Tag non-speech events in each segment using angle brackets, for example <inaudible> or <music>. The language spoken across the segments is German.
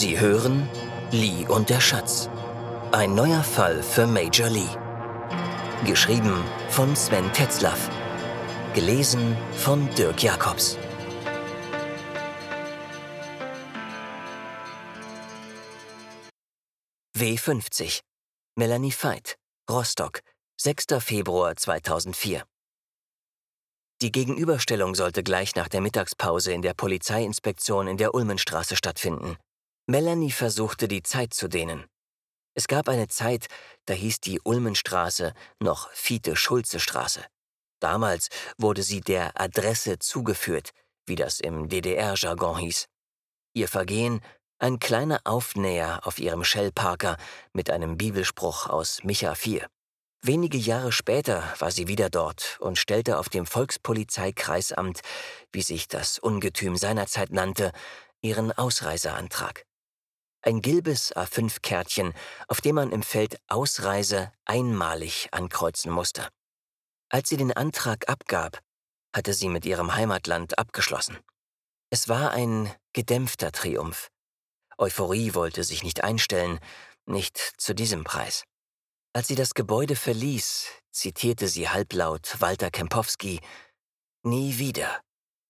Sie hören Lee und der Schatz. Ein neuer Fall für Major Lee. Geschrieben von Sven Tetzlaff. Gelesen von Dirk Jacobs. W50. Melanie Veit, Rostock, 6. Februar 2004. Die Gegenüberstellung sollte gleich nach der Mittagspause in der Polizeiinspektion in der Ulmenstraße stattfinden. Melanie versuchte, die Zeit zu dehnen. Es gab eine Zeit, da hieß die Ulmenstraße noch Fiete-Schulze-Straße. Damals wurde sie der Adresse zugeführt, wie das im DDR-Jargon hieß. Ihr Vergehen ein kleiner Aufnäher auf ihrem Shell-Parker mit einem Bibelspruch aus Micha 4. Wenige Jahre später war sie wieder dort und stellte auf dem Volkspolizeikreisamt, wie sich das Ungetüm seinerzeit nannte, ihren Ausreiseantrag. Ein gilbes A5-Kärtchen, auf dem man im Feld Ausreise einmalig ankreuzen musste. Als sie den Antrag abgab, hatte sie mit ihrem Heimatland abgeschlossen. Es war ein gedämpfter Triumph. Euphorie wollte sich nicht einstellen, nicht zu diesem Preis. Als sie das Gebäude verließ, zitierte sie halblaut Walter Kempowski Nie wieder,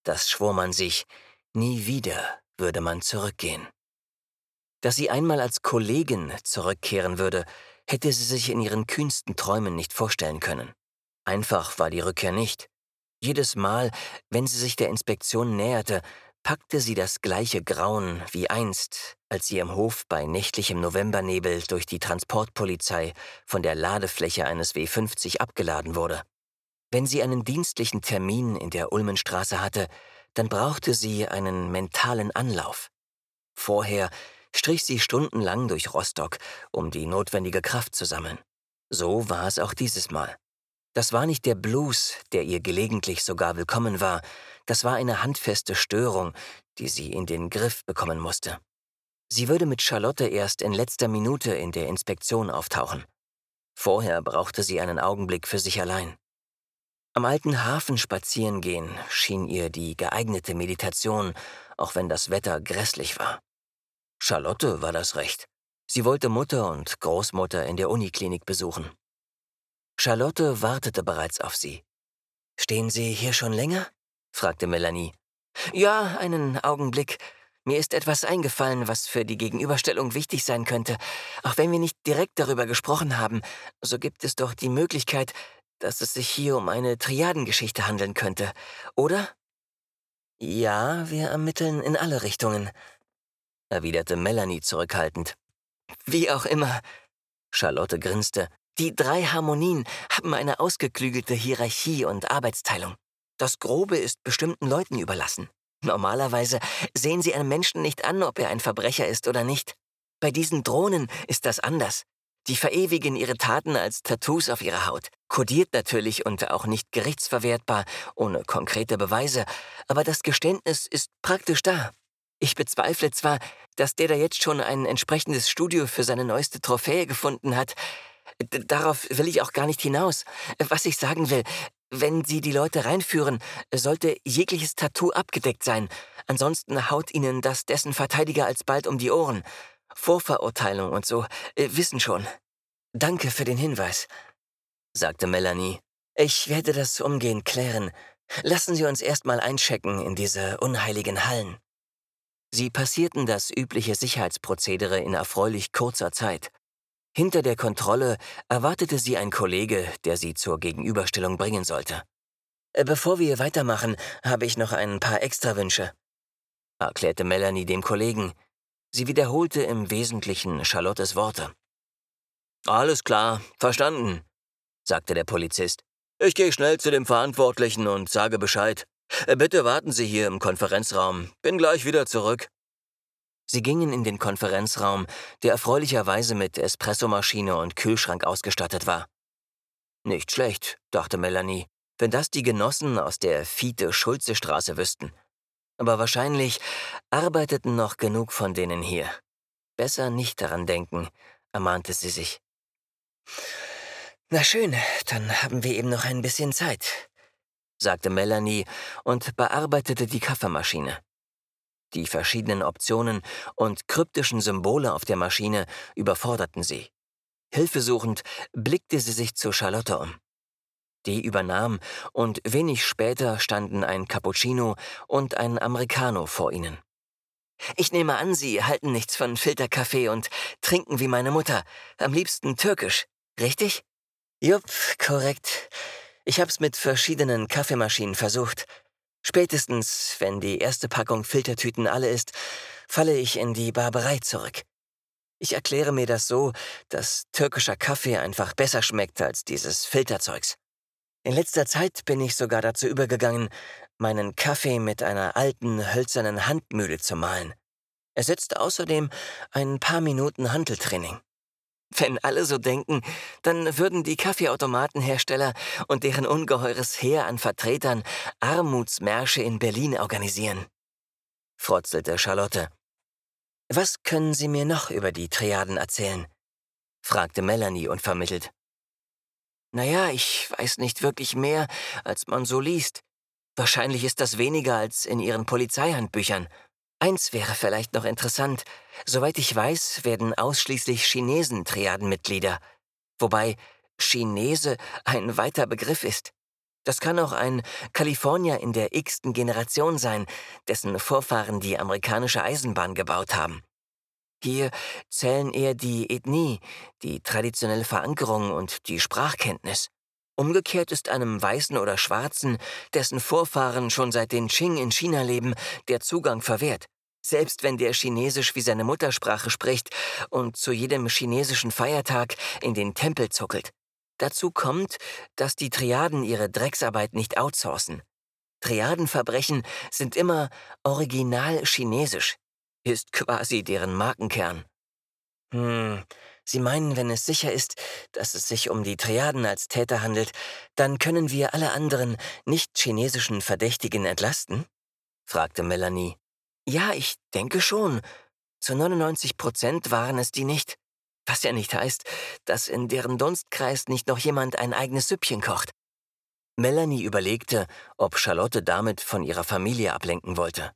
das schwor man sich, nie wieder würde man zurückgehen. Dass sie einmal als Kollegin zurückkehren würde, hätte sie sich in ihren kühnsten Träumen nicht vorstellen können. Einfach war die Rückkehr nicht. Jedes Mal, wenn sie sich der Inspektion näherte, packte sie das gleiche Grauen wie einst, als sie im Hof bei nächtlichem Novembernebel durch die Transportpolizei von der Ladefläche eines W50 abgeladen wurde. Wenn sie einen dienstlichen Termin in der Ulmenstraße hatte, dann brauchte sie einen mentalen Anlauf. Vorher strich sie stundenlang durch Rostock, um die notwendige Kraft zu sammeln. So war es auch dieses Mal. Das war nicht der Blues, der ihr gelegentlich sogar willkommen war, das war eine handfeste Störung, die sie in den Griff bekommen musste. Sie würde mit Charlotte erst in letzter Minute in der Inspektion auftauchen. Vorher brauchte sie einen Augenblick für sich allein. Am alten Hafen spazieren gehen schien ihr die geeignete Meditation, auch wenn das Wetter grässlich war. Charlotte war das recht. Sie wollte Mutter und Großmutter in der Uniklinik besuchen. Charlotte wartete bereits auf sie. Stehen Sie hier schon länger? fragte Melanie. Ja, einen Augenblick. Mir ist etwas eingefallen, was für die Gegenüberstellung wichtig sein könnte. Auch wenn wir nicht direkt darüber gesprochen haben, so gibt es doch die Möglichkeit, dass es sich hier um eine Triadengeschichte handeln könnte, oder? Ja, wir ermitteln in alle Richtungen, erwiderte Melanie zurückhaltend. Wie auch immer. Charlotte grinste. Die drei Harmonien haben eine ausgeklügelte Hierarchie und Arbeitsteilung. Das Grobe ist bestimmten Leuten überlassen. Normalerweise sehen sie einem Menschen nicht an, ob er ein Verbrecher ist oder nicht. Bei diesen Drohnen ist das anders. Die verewigen ihre Taten als Tattoos auf ihrer Haut. Kodiert natürlich und auch nicht gerichtsverwertbar, ohne konkrete Beweise, aber das Geständnis ist praktisch da. Ich bezweifle zwar, dass der da jetzt schon ein entsprechendes Studio für seine neueste Trophäe gefunden hat, Darauf will ich auch gar nicht hinaus. Was ich sagen will, wenn Sie die Leute reinführen, sollte jegliches Tattoo abgedeckt sein. Ansonsten haut Ihnen das dessen Verteidiger alsbald um die Ohren. Vorverurteilung und so, äh, wissen schon. Danke für den Hinweis, sagte Melanie. Ich werde das umgehend klären. Lassen Sie uns erstmal einchecken in diese unheiligen Hallen. Sie passierten das übliche Sicherheitsprozedere in erfreulich kurzer Zeit. Hinter der Kontrolle erwartete sie ein Kollege, der sie zur Gegenüberstellung bringen sollte. Äh, bevor wir weitermachen, habe ich noch ein paar Extrawünsche, erklärte Melanie dem Kollegen. Sie wiederholte im Wesentlichen Charlottes Worte. Alles klar, verstanden, sagte der Polizist. Ich gehe schnell zu dem Verantwortlichen und sage Bescheid. Äh, bitte warten Sie hier im Konferenzraum. Bin gleich wieder zurück. Sie gingen in den Konferenzraum, der erfreulicherweise mit Espressomaschine und Kühlschrank ausgestattet war. Nicht schlecht, dachte Melanie, wenn das die Genossen aus der Fiete-Schulze-Straße wüssten. Aber wahrscheinlich arbeiteten noch genug von denen hier. Besser nicht daran denken, ermahnte sie sich. Na schön, dann haben wir eben noch ein bisschen Zeit, sagte Melanie und bearbeitete die Kaffeemaschine. Die verschiedenen Optionen und kryptischen Symbole auf der Maschine überforderten sie. Hilfesuchend blickte sie sich zu Charlotte um. Die übernahm und wenig später standen ein Cappuccino und ein Americano vor ihnen. Ich nehme an, Sie halten nichts von Filterkaffee und trinken wie meine Mutter, am liebsten türkisch, richtig? Jupp, korrekt. Ich hab's mit verschiedenen Kaffeemaschinen versucht. Spätestens, wenn die erste Packung Filtertüten alle ist, falle ich in die Barbarei zurück. Ich erkläre mir das so, dass türkischer Kaffee einfach besser schmeckt als dieses Filterzeugs. In letzter Zeit bin ich sogar dazu übergegangen, meinen Kaffee mit einer alten, hölzernen Handmühle zu mahlen. Ersetzt außerdem ein paar Minuten Handeltraining. Wenn alle so denken, dann würden die Kaffeeautomatenhersteller und deren ungeheures Heer an Vertretern Armutsmärsche in Berlin organisieren. frotzelte Charlotte. Was können Sie mir noch über die Triaden erzählen? fragte Melanie unvermittelt. Naja, ich weiß nicht wirklich mehr, als man so liest. Wahrscheinlich ist das weniger als in Ihren Polizeihandbüchern. Eins wäre vielleicht noch interessant. Soweit ich weiß, werden ausschließlich Chinesen Triadenmitglieder. Wobei Chinese ein weiter Begriff ist. Das kann auch ein Kalifornier in der x-ten Generation sein, dessen Vorfahren die amerikanische Eisenbahn gebaut haben. Hier zählen eher die Ethnie, die traditionelle Verankerung und die Sprachkenntnis. Umgekehrt ist einem Weißen oder Schwarzen, dessen Vorfahren schon seit den Qing in China leben, der Zugang verwehrt. Selbst wenn der Chinesisch wie seine Muttersprache spricht und zu jedem chinesischen Feiertag in den Tempel zuckelt. Dazu kommt, dass die Triaden ihre Drecksarbeit nicht outsourcen. Triadenverbrechen sind immer original chinesisch, ist quasi deren Markenkern. Hm, Sie meinen, wenn es sicher ist, dass es sich um die Triaden als Täter handelt, dann können wir alle anderen nicht-chinesischen Verdächtigen entlasten? fragte Melanie. Ja, ich denke schon. Zu 99 Prozent waren es die nicht. Was ja nicht heißt, dass in deren Dunstkreis nicht noch jemand ein eigenes Süppchen kocht. Melanie überlegte, ob Charlotte damit von ihrer Familie ablenken wollte.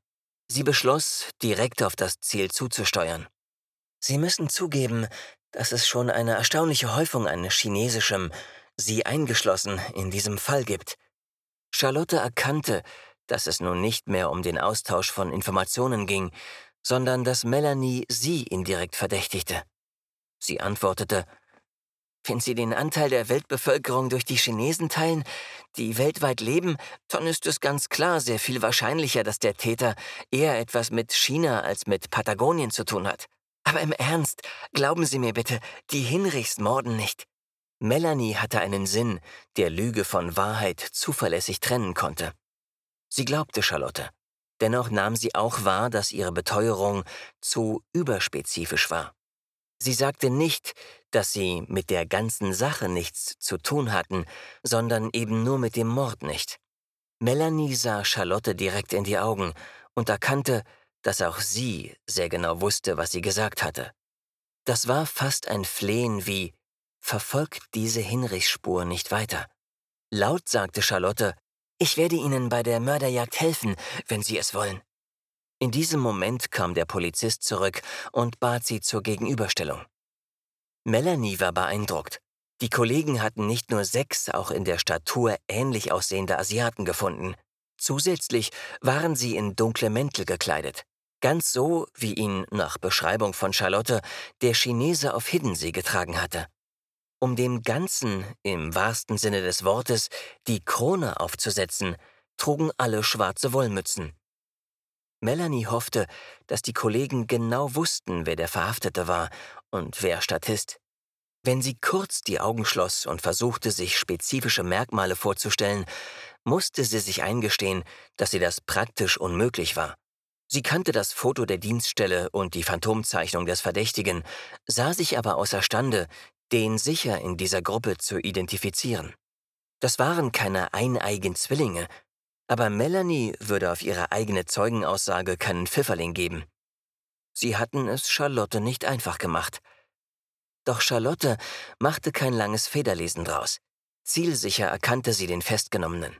Sie beschloss, direkt auf das Ziel zuzusteuern. Sie müssen zugeben, dass es schon eine erstaunliche Häufung an chinesischem, sie eingeschlossen, in diesem Fall gibt. Charlotte erkannte, dass es nun nicht mehr um den Austausch von Informationen ging, sondern dass Melanie sie indirekt verdächtigte. Sie antwortete, wenn Sie den Anteil der Weltbevölkerung durch die Chinesen teilen, die weltweit leben, dann ist es ganz klar sehr viel wahrscheinlicher, dass der Täter eher etwas mit China als mit Patagonien zu tun hat. Aber im Ernst, glauben Sie mir bitte, die Hinrichs morden nicht. Melanie hatte einen Sinn, der Lüge von Wahrheit zuverlässig trennen konnte. Sie glaubte Charlotte. Dennoch nahm sie auch wahr, dass ihre Beteuerung zu überspezifisch war. Sie sagte nicht, dass sie mit der ganzen Sache nichts zu tun hatten, sondern eben nur mit dem Mord nicht. Melanie sah Charlotte direkt in die Augen und erkannte, dass auch sie sehr genau wusste, was sie gesagt hatte. Das war fast ein Flehen wie Verfolgt diese Hinrichsspur nicht weiter. Laut sagte Charlotte, ich werde Ihnen bei der Mörderjagd helfen, wenn Sie es wollen. In diesem Moment kam der Polizist zurück und bat sie zur Gegenüberstellung. Melanie war beeindruckt. Die Kollegen hatten nicht nur sechs auch in der Statur ähnlich aussehende Asiaten gefunden. Zusätzlich waren sie in dunkle Mäntel gekleidet. Ganz so, wie ihn nach Beschreibung von Charlotte der Chinese auf Hiddensee getragen hatte. Um dem Ganzen, im wahrsten Sinne des Wortes, die Krone aufzusetzen, trugen alle schwarze Wollmützen. Melanie hoffte, dass die Kollegen genau wussten, wer der Verhaftete war und wer Statist. Wenn sie kurz die Augen schloss und versuchte, sich spezifische Merkmale vorzustellen, musste sie sich eingestehen, dass sie das praktisch unmöglich war. Sie kannte das Foto der Dienststelle und die Phantomzeichnung des Verdächtigen, sah sich aber außerstande, den sicher in dieser Gruppe zu identifizieren. Das waren keine eineigen Zwillinge, aber Melanie würde auf ihre eigene Zeugenaussage keinen Pfifferling geben. Sie hatten es Charlotte nicht einfach gemacht. Doch Charlotte machte kein langes Federlesen draus. Zielsicher erkannte sie den Festgenommenen.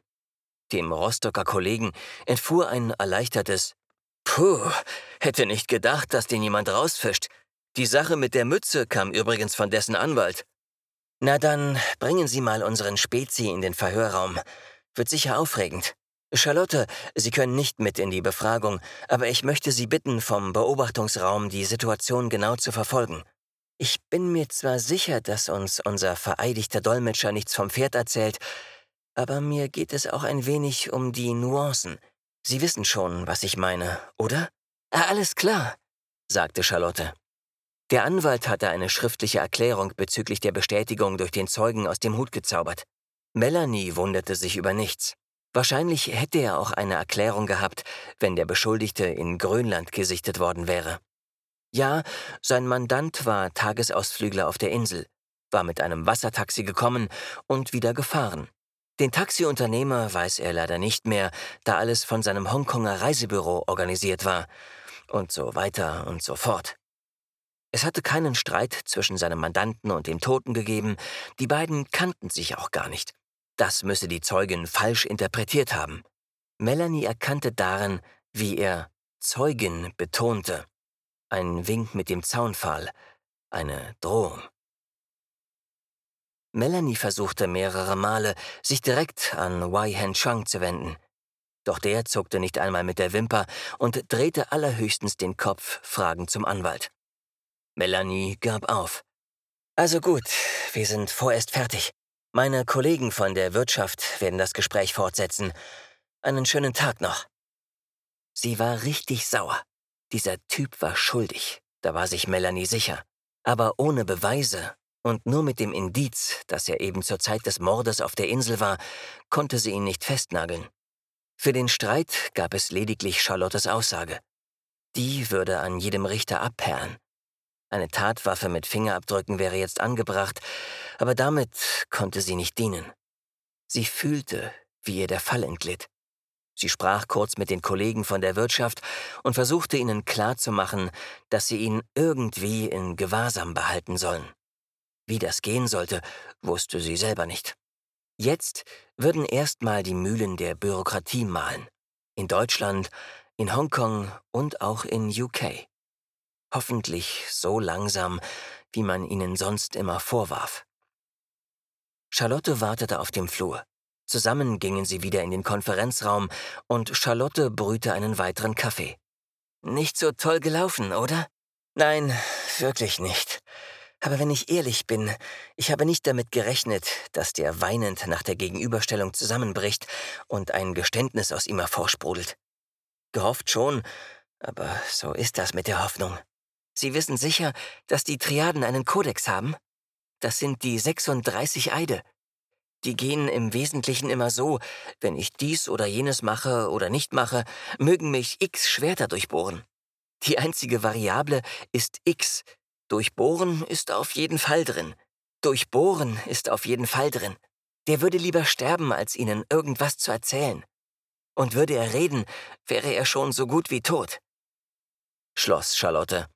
Dem Rostocker Kollegen entfuhr ein erleichtertes Puh, hätte nicht gedacht, dass den jemand rausfischt. Die Sache mit der Mütze kam übrigens von dessen Anwalt. Na dann, bringen Sie mal unseren Spezi in den Verhörraum. Wird sicher aufregend. Charlotte, Sie können nicht mit in die Befragung, aber ich möchte Sie bitten, vom Beobachtungsraum die Situation genau zu verfolgen. Ich bin mir zwar sicher, dass uns unser vereidigter Dolmetscher nichts vom Pferd erzählt, aber mir geht es auch ein wenig um die Nuancen. Sie wissen schon, was ich meine, oder? Ah, alles klar, sagte Charlotte. Der Anwalt hatte eine schriftliche Erklärung bezüglich der Bestätigung durch den Zeugen aus dem Hut gezaubert. Melanie wunderte sich über nichts. Wahrscheinlich hätte er auch eine Erklärung gehabt, wenn der Beschuldigte in Grönland gesichtet worden wäre. Ja, sein Mandant war Tagesausflügler auf der Insel, war mit einem Wassertaxi gekommen und wieder gefahren. Den Taxiunternehmer weiß er leider nicht mehr, da alles von seinem Hongkonger Reisebüro organisiert war. Und so weiter und so fort. Es hatte keinen Streit zwischen seinem Mandanten und dem Toten gegeben, die beiden kannten sich auch gar nicht. Das müsse die Zeugin falsch interpretiert haben. Melanie erkannte darin, wie er Zeugin betonte. Ein Wink mit dem Zaunpfahl, eine Drohung. Melanie versuchte mehrere Male, sich direkt an Wei Hen Chang zu wenden. Doch der zuckte nicht einmal mit der Wimper und drehte allerhöchstens den Kopf fragend zum Anwalt. Melanie gab auf. Also gut, wir sind vorerst fertig. Meine Kollegen von der Wirtschaft werden das Gespräch fortsetzen. Einen schönen Tag noch. Sie war richtig sauer. Dieser Typ war schuldig, da war sich Melanie sicher. Aber ohne Beweise und nur mit dem Indiz, dass er eben zur Zeit des Mordes auf der Insel war, konnte sie ihn nicht festnageln. Für den Streit gab es lediglich Charlottes Aussage. Die würde an jedem Richter abperlen. Eine Tatwaffe mit Fingerabdrücken wäre jetzt angebracht, aber damit konnte sie nicht dienen. Sie fühlte, wie ihr der Fall entglitt. Sie sprach kurz mit den Kollegen von der Wirtschaft und versuchte ihnen klarzumachen, dass sie ihn irgendwie in Gewahrsam behalten sollen. Wie das gehen sollte, wusste sie selber nicht. Jetzt würden erstmal die Mühlen der Bürokratie mahlen. In Deutschland, in Hongkong und auch in UK. Hoffentlich so langsam, wie man ihnen sonst immer vorwarf. Charlotte wartete auf dem Flur. Zusammen gingen sie wieder in den Konferenzraum und Charlotte brühte einen weiteren Kaffee. Nicht so toll gelaufen, oder? Nein, wirklich nicht. Aber wenn ich ehrlich bin, ich habe nicht damit gerechnet, dass der weinend nach der Gegenüberstellung zusammenbricht und ein Geständnis aus ihm hervorsprudelt. Gehofft schon, aber so ist das mit der Hoffnung. Sie wissen sicher, dass die Triaden einen Kodex haben? Das sind die 36 Eide. Die gehen im Wesentlichen immer so, wenn ich dies oder jenes mache oder nicht mache, mögen mich x Schwerter durchbohren. Die einzige Variable ist x. Durchbohren ist auf jeden Fall drin. Durchbohren ist auf jeden Fall drin. Der würde lieber sterben, als ihnen irgendwas zu erzählen. Und würde er reden, wäre er schon so gut wie tot. Schloss Charlotte.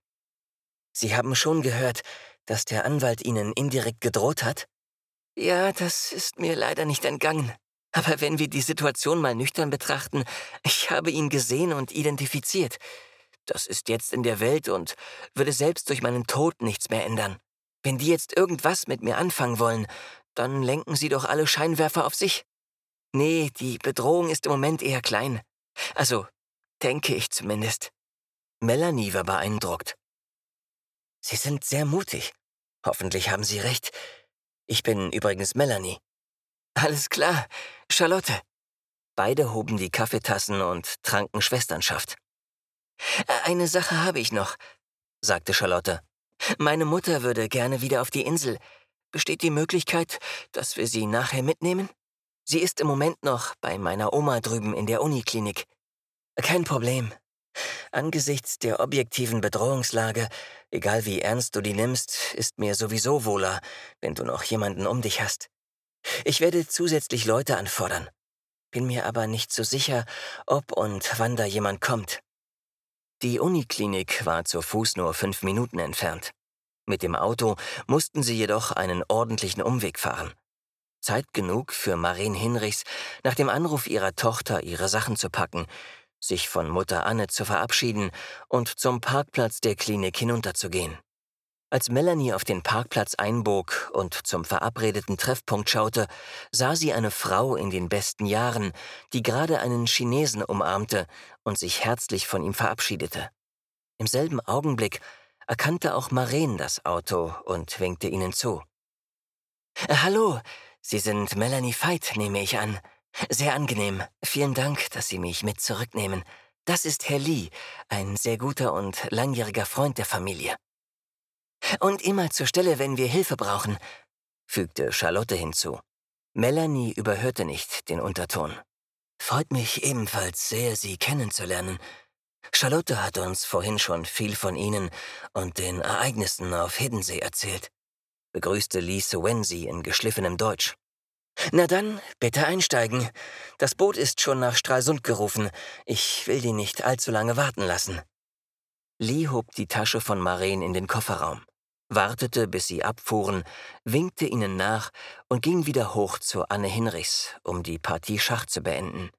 Sie haben schon gehört, dass der Anwalt Ihnen indirekt gedroht hat? Ja, das ist mir leider nicht entgangen. Aber wenn wir die Situation mal nüchtern betrachten, ich habe ihn gesehen und identifiziert. Das ist jetzt in der Welt und würde selbst durch meinen Tod nichts mehr ändern. Wenn die jetzt irgendwas mit mir anfangen wollen, dann lenken sie doch alle Scheinwerfer auf sich. Nee, die Bedrohung ist im Moment eher klein. Also, denke ich zumindest. Melanie war beeindruckt. Sie sind sehr mutig. Hoffentlich haben Sie recht. Ich bin übrigens Melanie. Alles klar, Charlotte. Beide hoben die Kaffeetassen und tranken Schwesternschaft. Eine Sache habe ich noch, sagte Charlotte. Meine Mutter würde gerne wieder auf die Insel. Besteht die Möglichkeit, dass wir sie nachher mitnehmen? Sie ist im Moment noch bei meiner Oma drüben in der Uniklinik. Kein Problem, Angesichts der objektiven Bedrohungslage, egal wie ernst du die nimmst, ist mir sowieso wohler, wenn du noch jemanden um dich hast. Ich werde zusätzlich Leute anfordern. Bin mir aber nicht so sicher, ob und wann da jemand kommt. Die Uniklinik war zu Fuß nur fünf Minuten entfernt. Mit dem Auto mussten sie jedoch einen ordentlichen Umweg fahren. Zeit genug für Maren Hinrichs, nach dem Anruf ihrer Tochter ihre Sachen zu packen, sich von Mutter Anne zu verabschieden und zum Parkplatz der Klinik hinunterzugehen. Als Melanie auf den Parkplatz einbog und zum verabredeten Treffpunkt schaute, sah sie eine Frau in den besten Jahren, die gerade einen Chinesen umarmte und sich herzlich von ihm verabschiedete. Im selben Augenblick erkannte auch Maren das Auto und winkte ihnen zu. Äh, hallo, Sie sind Melanie Veit, nehme ich an. Sehr angenehm. Vielen Dank, dass Sie mich mit zurücknehmen. Das ist Herr Lee, ein sehr guter und langjähriger Freund der Familie. Und immer zur Stelle, wenn wir Hilfe brauchen, fügte Charlotte hinzu. Melanie überhörte nicht den Unterton. Freut mich ebenfalls sehr, Sie kennenzulernen. Charlotte hat uns vorhin schon viel von Ihnen und den Ereignissen auf Hiddensee erzählt, begrüßte Lise Wensi in geschliffenem Deutsch. Na dann, bitte einsteigen. Das Boot ist schon nach Stralsund gerufen. Ich will die nicht allzu lange warten lassen. Lee hob die Tasche von Maren in den Kofferraum, wartete, bis sie abfuhren, winkte ihnen nach und ging wieder hoch zu Anne Hinrichs, um die Partie Schach zu beenden.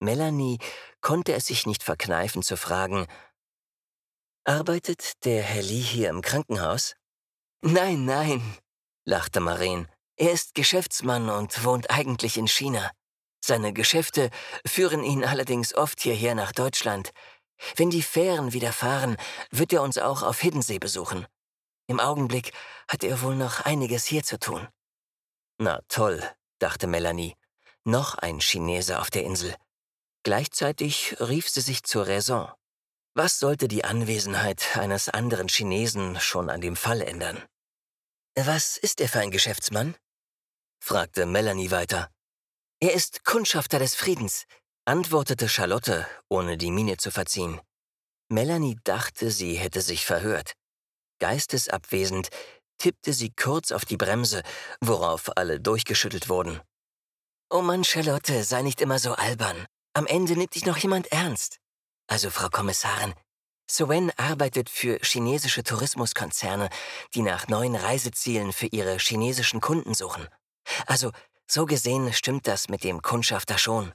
Melanie konnte es sich nicht verkneifen zu fragen, Arbeitet der Herr Lee hier im Krankenhaus? Nein, nein, lachte Maren. Er ist Geschäftsmann und wohnt eigentlich in China. Seine Geschäfte führen ihn allerdings oft hierher nach Deutschland. Wenn die Fähren wieder fahren, wird er uns auch auf Hiddensee besuchen. Im Augenblick hat er wohl noch einiges hier zu tun. Na toll, dachte Melanie. Noch ein Chinese auf der Insel. Gleichzeitig rief sie sich zur Raison. Was sollte die Anwesenheit eines anderen Chinesen schon an dem Fall ändern? Was ist er für ein Geschäftsmann? fragte Melanie weiter. Er ist Kundschafter des Friedens, antwortete Charlotte, ohne die Miene zu verziehen. Melanie dachte, sie hätte sich verhört. Geistesabwesend tippte sie kurz auf die Bremse, worauf alle durchgeschüttelt wurden. Oh Mann, Charlotte, sei nicht immer so albern. Am Ende nimmt dich noch jemand ernst. Also, Frau Kommissarin, Suen arbeitet für chinesische Tourismuskonzerne, die nach neuen Reisezielen für ihre chinesischen Kunden suchen. Also, so gesehen stimmt das mit dem Kundschafter schon.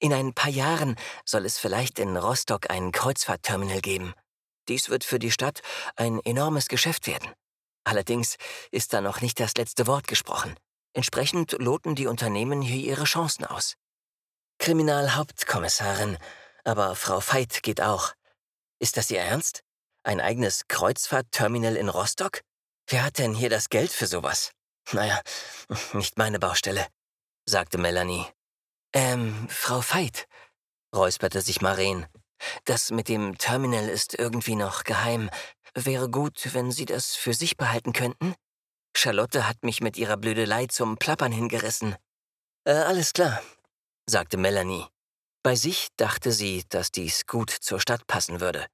In ein paar Jahren soll es vielleicht in Rostock ein Kreuzfahrtterminal geben. Dies wird für die Stadt ein enormes Geschäft werden. Allerdings ist da noch nicht das letzte Wort gesprochen. Entsprechend loten die Unternehmen hier ihre Chancen aus. Kriminalhauptkommissarin, aber Frau Veit geht auch. Ist das Ihr Ernst? Ein eigenes Kreuzfahrtterminal in Rostock? Wer hat denn hier das Geld für sowas? Naja, <laughs> nicht meine Baustelle, sagte Melanie. Ähm, Frau Veit, räusperte sich Maren. Das mit dem Terminal ist irgendwie noch geheim. Wäre gut, wenn Sie das für sich behalten könnten. Charlotte hat mich mit ihrer Blödelei zum Plappern hingerissen. Äh, alles klar, sagte Melanie. Bei sich dachte sie, dass dies gut zur Stadt passen würde.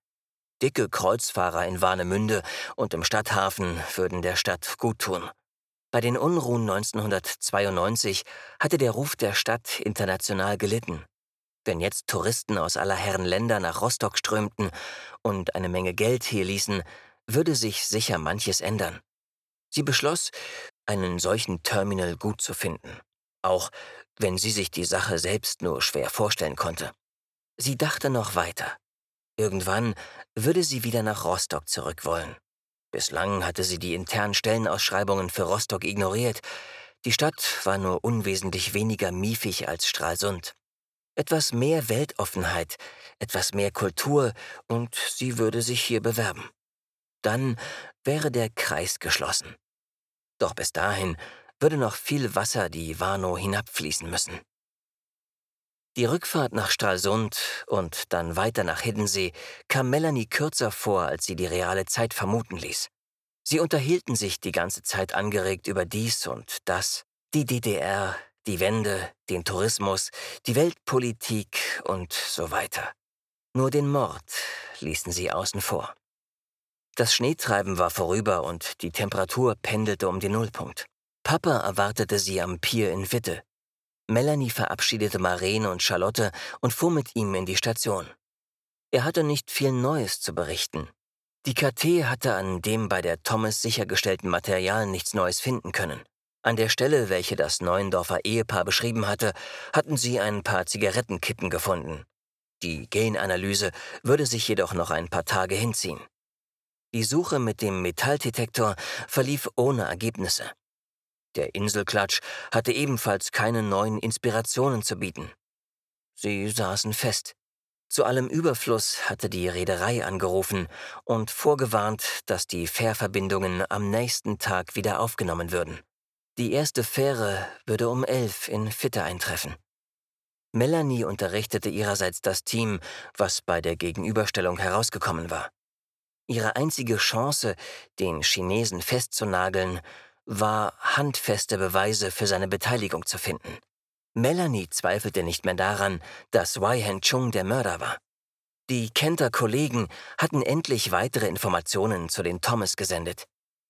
Dicke Kreuzfahrer in Warnemünde und im Stadthafen würden der Stadt gut tun. Bei den Unruhen 1992 hatte der Ruf der Stadt international gelitten. Wenn jetzt Touristen aus aller Herren Länder nach Rostock strömten und eine Menge Geld hier ließen, würde sich sicher manches ändern. Sie beschloss, einen solchen Terminal gut zu finden. Auch wenn sie sich die Sache selbst nur schwer vorstellen konnte. Sie dachte noch weiter. Irgendwann würde sie wieder nach Rostock zurück wollen. Bislang hatte sie die internen Stellenausschreibungen für Rostock ignoriert. Die Stadt war nur unwesentlich weniger miefig als Stralsund. Etwas mehr Weltoffenheit, etwas mehr Kultur und sie würde sich hier bewerben. Dann wäre der Kreis geschlossen. Doch bis dahin würde noch viel Wasser die Warnow hinabfließen müssen. Die Rückfahrt nach Stralsund und dann weiter nach Hiddensee kam Melanie kürzer vor, als sie die reale Zeit vermuten ließ. Sie unterhielten sich die ganze Zeit angeregt über dies und das, die DDR, die Wende, den Tourismus, die Weltpolitik und so weiter. Nur den Mord ließen sie außen vor. Das Schneetreiben war vorüber und die Temperatur pendelte um den Nullpunkt. Papa erwartete sie am Pier in Witte. Melanie verabschiedete Maren und Charlotte und fuhr mit ihm in die Station. Er hatte nicht viel Neues zu berichten. Die KT hatte an dem bei der Thomas sichergestellten Material nichts Neues finden können. An der Stelle, welche das Neuendorfer Ehepaar beschrieben hatte, hatten sie ein paar Zigarettenkippen gefunden. Die Genanalyse würde sich jedoch noch ein paar Tage hinziehen. Die Suche mit dem Metalldetektor verlief ohne Ergebnisse. Der Inselklatsch hatte ebenfalls keine neuen Inspirationen zu bieten. Sie saßen fest. Zu allem Überfluss hatte die Reederei angerufen und vorgewarnt, dass die Fährverbindungen am nächsten Tag wieder aufgenommen würden. Die erste Fähre würde um elf in Fitte eintreffen. Melanie unterrichtete ihrerseits das Team, was bei der Gegenüberstellung herausgekommen war. Ihre einzige Chance, den Chinesen festzunageln, war, handfeste Beweise für seine Beteiligung zu finden. Melanie zweifelte nicht mehr daran, dass Wei Hen Chung der Mörder war. Die Kenter Kollegen hatten endlich weitere Informationen zu den Thomas gesendet.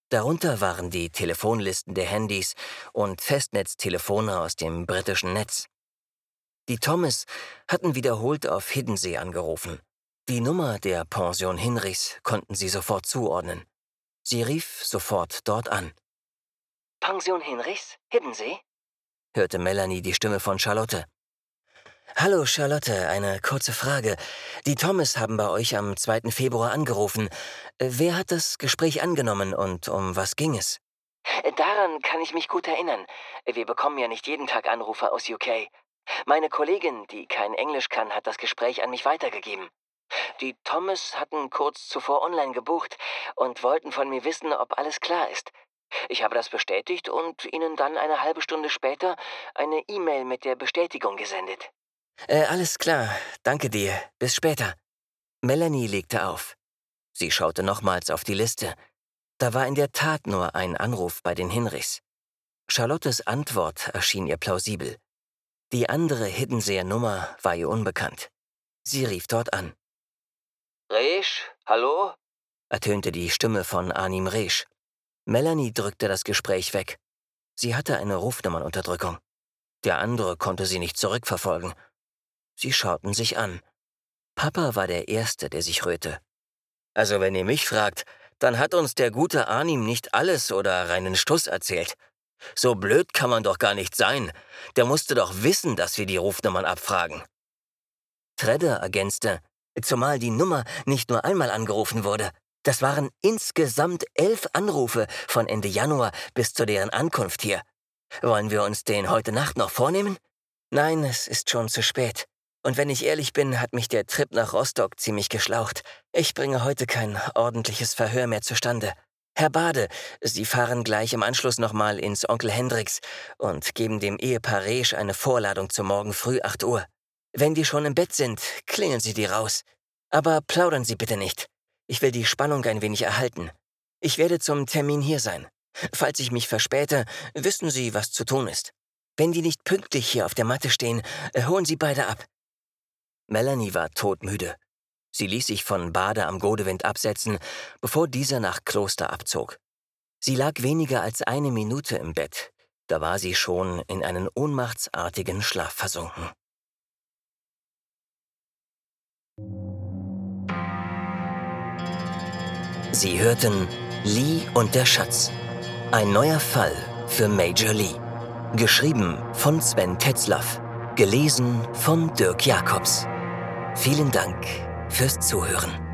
Darunter waren die Telefonlisten der Handys und Festnetztelefone aus dem britischen Netz. Die Thomas hatten wiederholt auf Hiddensee angerufen. Die Nummer der Pension Hinrichs konnten sie sofort zuordnen. Sie rief sofort dort an. Pension Hinrichs? Hiddensee? hörte Melanie die Stimme von Charlotte. Hallo Charlotte, eine kurze Frage. Die Thomas haben bei euch am 2. Februar angerufen. Wer hat das Gespräch angenommen und um was ging es? Daran kann ich mich gut erinnern. Wir bekommen ja nicht jeden Tag Anrufe aus UK. Meine Kollegin, die kein Englisch kann, hat das Gespräch an mich weitergegeben. Die Thomas hatten kurz zuvor online gebucht und wollten von mir wissen, ob alles klar ist. Ich habe das bestätigt und Ihnen dann eine halbe Stunde später eine E-Mail mit der Bestätigung gesendet. Äh, alles klar, danke dir. Bis später. Melanie legte auf. Sie schaute nochmals auf die Liste. Da war in der Tat nur ein Anruf bei den Hinrichs. Charlottes Antwort erschien ihr plausibel. Die andere Hiddenseer Nummer war ihr unbekannt. Sie rief dort an. Resch, hallo? ertönte die Stimme von Anim Resch. Melanie drückte das Gespräch weg. Sie hatte eine Rufnummernunterdrückung. Der andere konnte sie nicht zurückverfolgen. Sie schauten sich an. Papa war der Erste, der sich rührte. Also wenn ihr mich fragt, dann hat uns der gute Arnim nicht alles oder reinen Stuss erzählt. So blöd kann man doch gar nicht sein. Der musste doch wissen, dass wir die Rufnummern abfragen. Tredder ergänzte, zumal die Nummer nicht nur einmal angerufen wurde. Das waren insgesamt elf Anrufe von Ende Januar bis zu deren Ankunft hier. Wollen wir uns den heute Nacht noch vornehmen? Nein, es ist schon zu spät. Und wenn ich ehrlich bin, hat mich der Trip nach Rostock ziemlich geschlaucht. Ich bringe heute kein ordentliches Verhör mehr zustande. Herr Bade, Sie fahren gleich im Anschluss nochmal ins Onkel Hendricks und geben dem Ehepaar Resch eine Vorladung zum Morgen früh 8 Uhr. Wenn die schon im Bett sind, klingeln Sie die raus. Aber plaudern Sie bitte nicht. Ich will die Spannung ein wenig erhalten. Ich werde zum Termin hier sein. Falls ich mich verspäte, wissen Sie, was zu tun ist. Wenn die nicht pünktlich hier auf der Matte stehen, holen Sie beide ab. Melanie war todmüde. Sie ließ sich von Bade am Godewind absetzen, bevor dieser nach Kloster abzog. Sie lag weniger als eine Minute im Bett, da war sie schon in einen ohnmachtsartigen Schlaf versunken. Sie hörten Lee und der Schatz. Ein neuer Fall für Major Lee. Geschrieben von Sven Tetzlaff. Gelesen von Dirk Jacobs. Vielen Dank fürs Zuhören.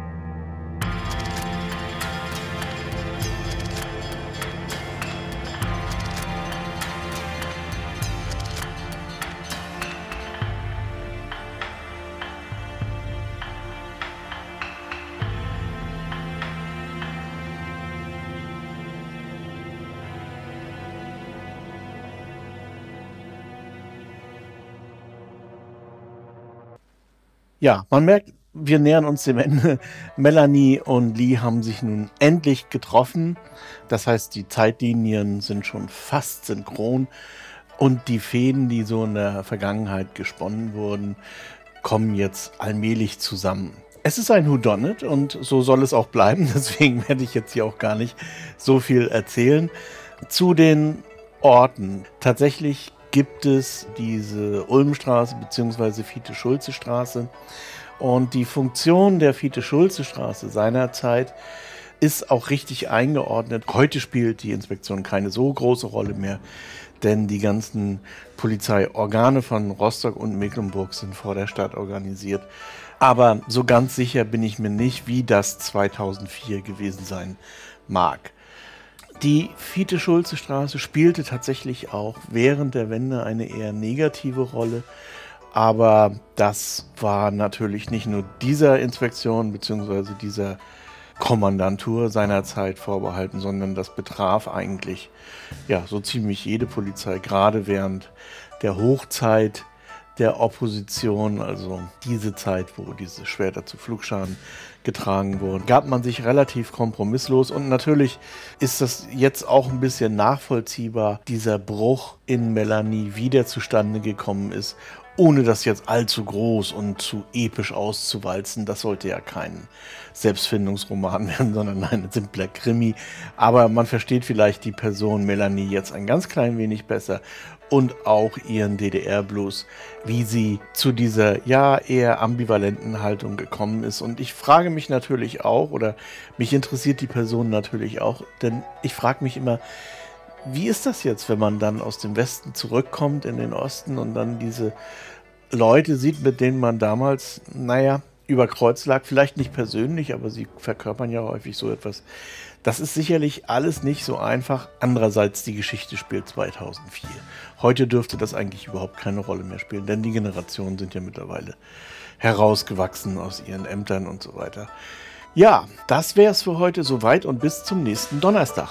Ja, man merkt, wir nähern uns dem Ende. <laughs> Melanie und Lee haben sich nun endlich getroffen. Das heißt, die Zeitlinien sind schon fast synchron. Und die Fäden, die so in der Vergangenheit gesponnen wurden, kommen jetzt allmählich zusammen. Es ist ein Whodunit und so soll es auch bleiben. <laughs> Deswegen werde ich jetzt hier auch gar nicht so viel erzählen. Zu den Orten. Tatsächlich gibt es diese Ulmstraße bzw. Fiete-Schulze-Straße. Und die Funktion der Fiete-Schulze-Straße seinerzeit ist auch richtig eingeordnet. Heute spielt die Inspektion keine so große Rolle mehr. denn die ganzen Polizeiorgane von Rostock und Mecklenburg sind vor der Stadt organisiert. Aber so ganz sicher bin ich mir nicht, wie das 2004 gewesen sein mag. Die Fiete-Schulze-Straße spielte tatsächlich auch während der Wende eine eher negative Rolle. Aber das war natürlich nicht nur dieser Inspektion bzw. dieser Kommandantur seinerzeit vorbehalten, sondern das betraf eigentlich ja so ziemlich jede Polizei, gerade während der Hochzeit der Opposition, also diese Zeit, wo diese Schwerter zu Flugscharen getragen wurden, gab man sich relativ kompromisslos und natürlich ist das jetzt auch ein bisschen nachvollziehbar, dieser Bruch in Melanie, wie der zustande gekommen ist ohne das jetzt allzu groß und zu episch auszuwalzen. Das sollte ja kein Selbstfindungsroman <laughs> werden, sondern ein simpler Krimi. Aber man versteht vielleicht die Person Melanie jetzt ein ganz klein wenig besser und auch ihren DDR-Blues, wie sie zu dieser ja eher ambivalenten Haltung gekommen ist. Und ich frage mich natürlich auch, oder mich interessiert die Person natürlich auch, denn ich frage mich immer, wie ist das jetzt, wenn man dann aus dem Westen zurückkommt in den Osten und dann diese Leute sieht, mit denen man damals, naja, über Kreuz lag, vielleicht nicht persönlich, aber sie verkörpern ja häufig so etwas. Das ist sicherlich alles nicht so einfach. Andererseits, die Geschichte spielt 2004. Heute dürfte das eigentlich überhaupt keine Rolle mehr spielen, denn die Generationen sind ja mittlerweile herausgewachsen aus ihren Ämtern und so weiter. Ja, das wäre es für heute soweit und bis zum nächsten Donnerstag.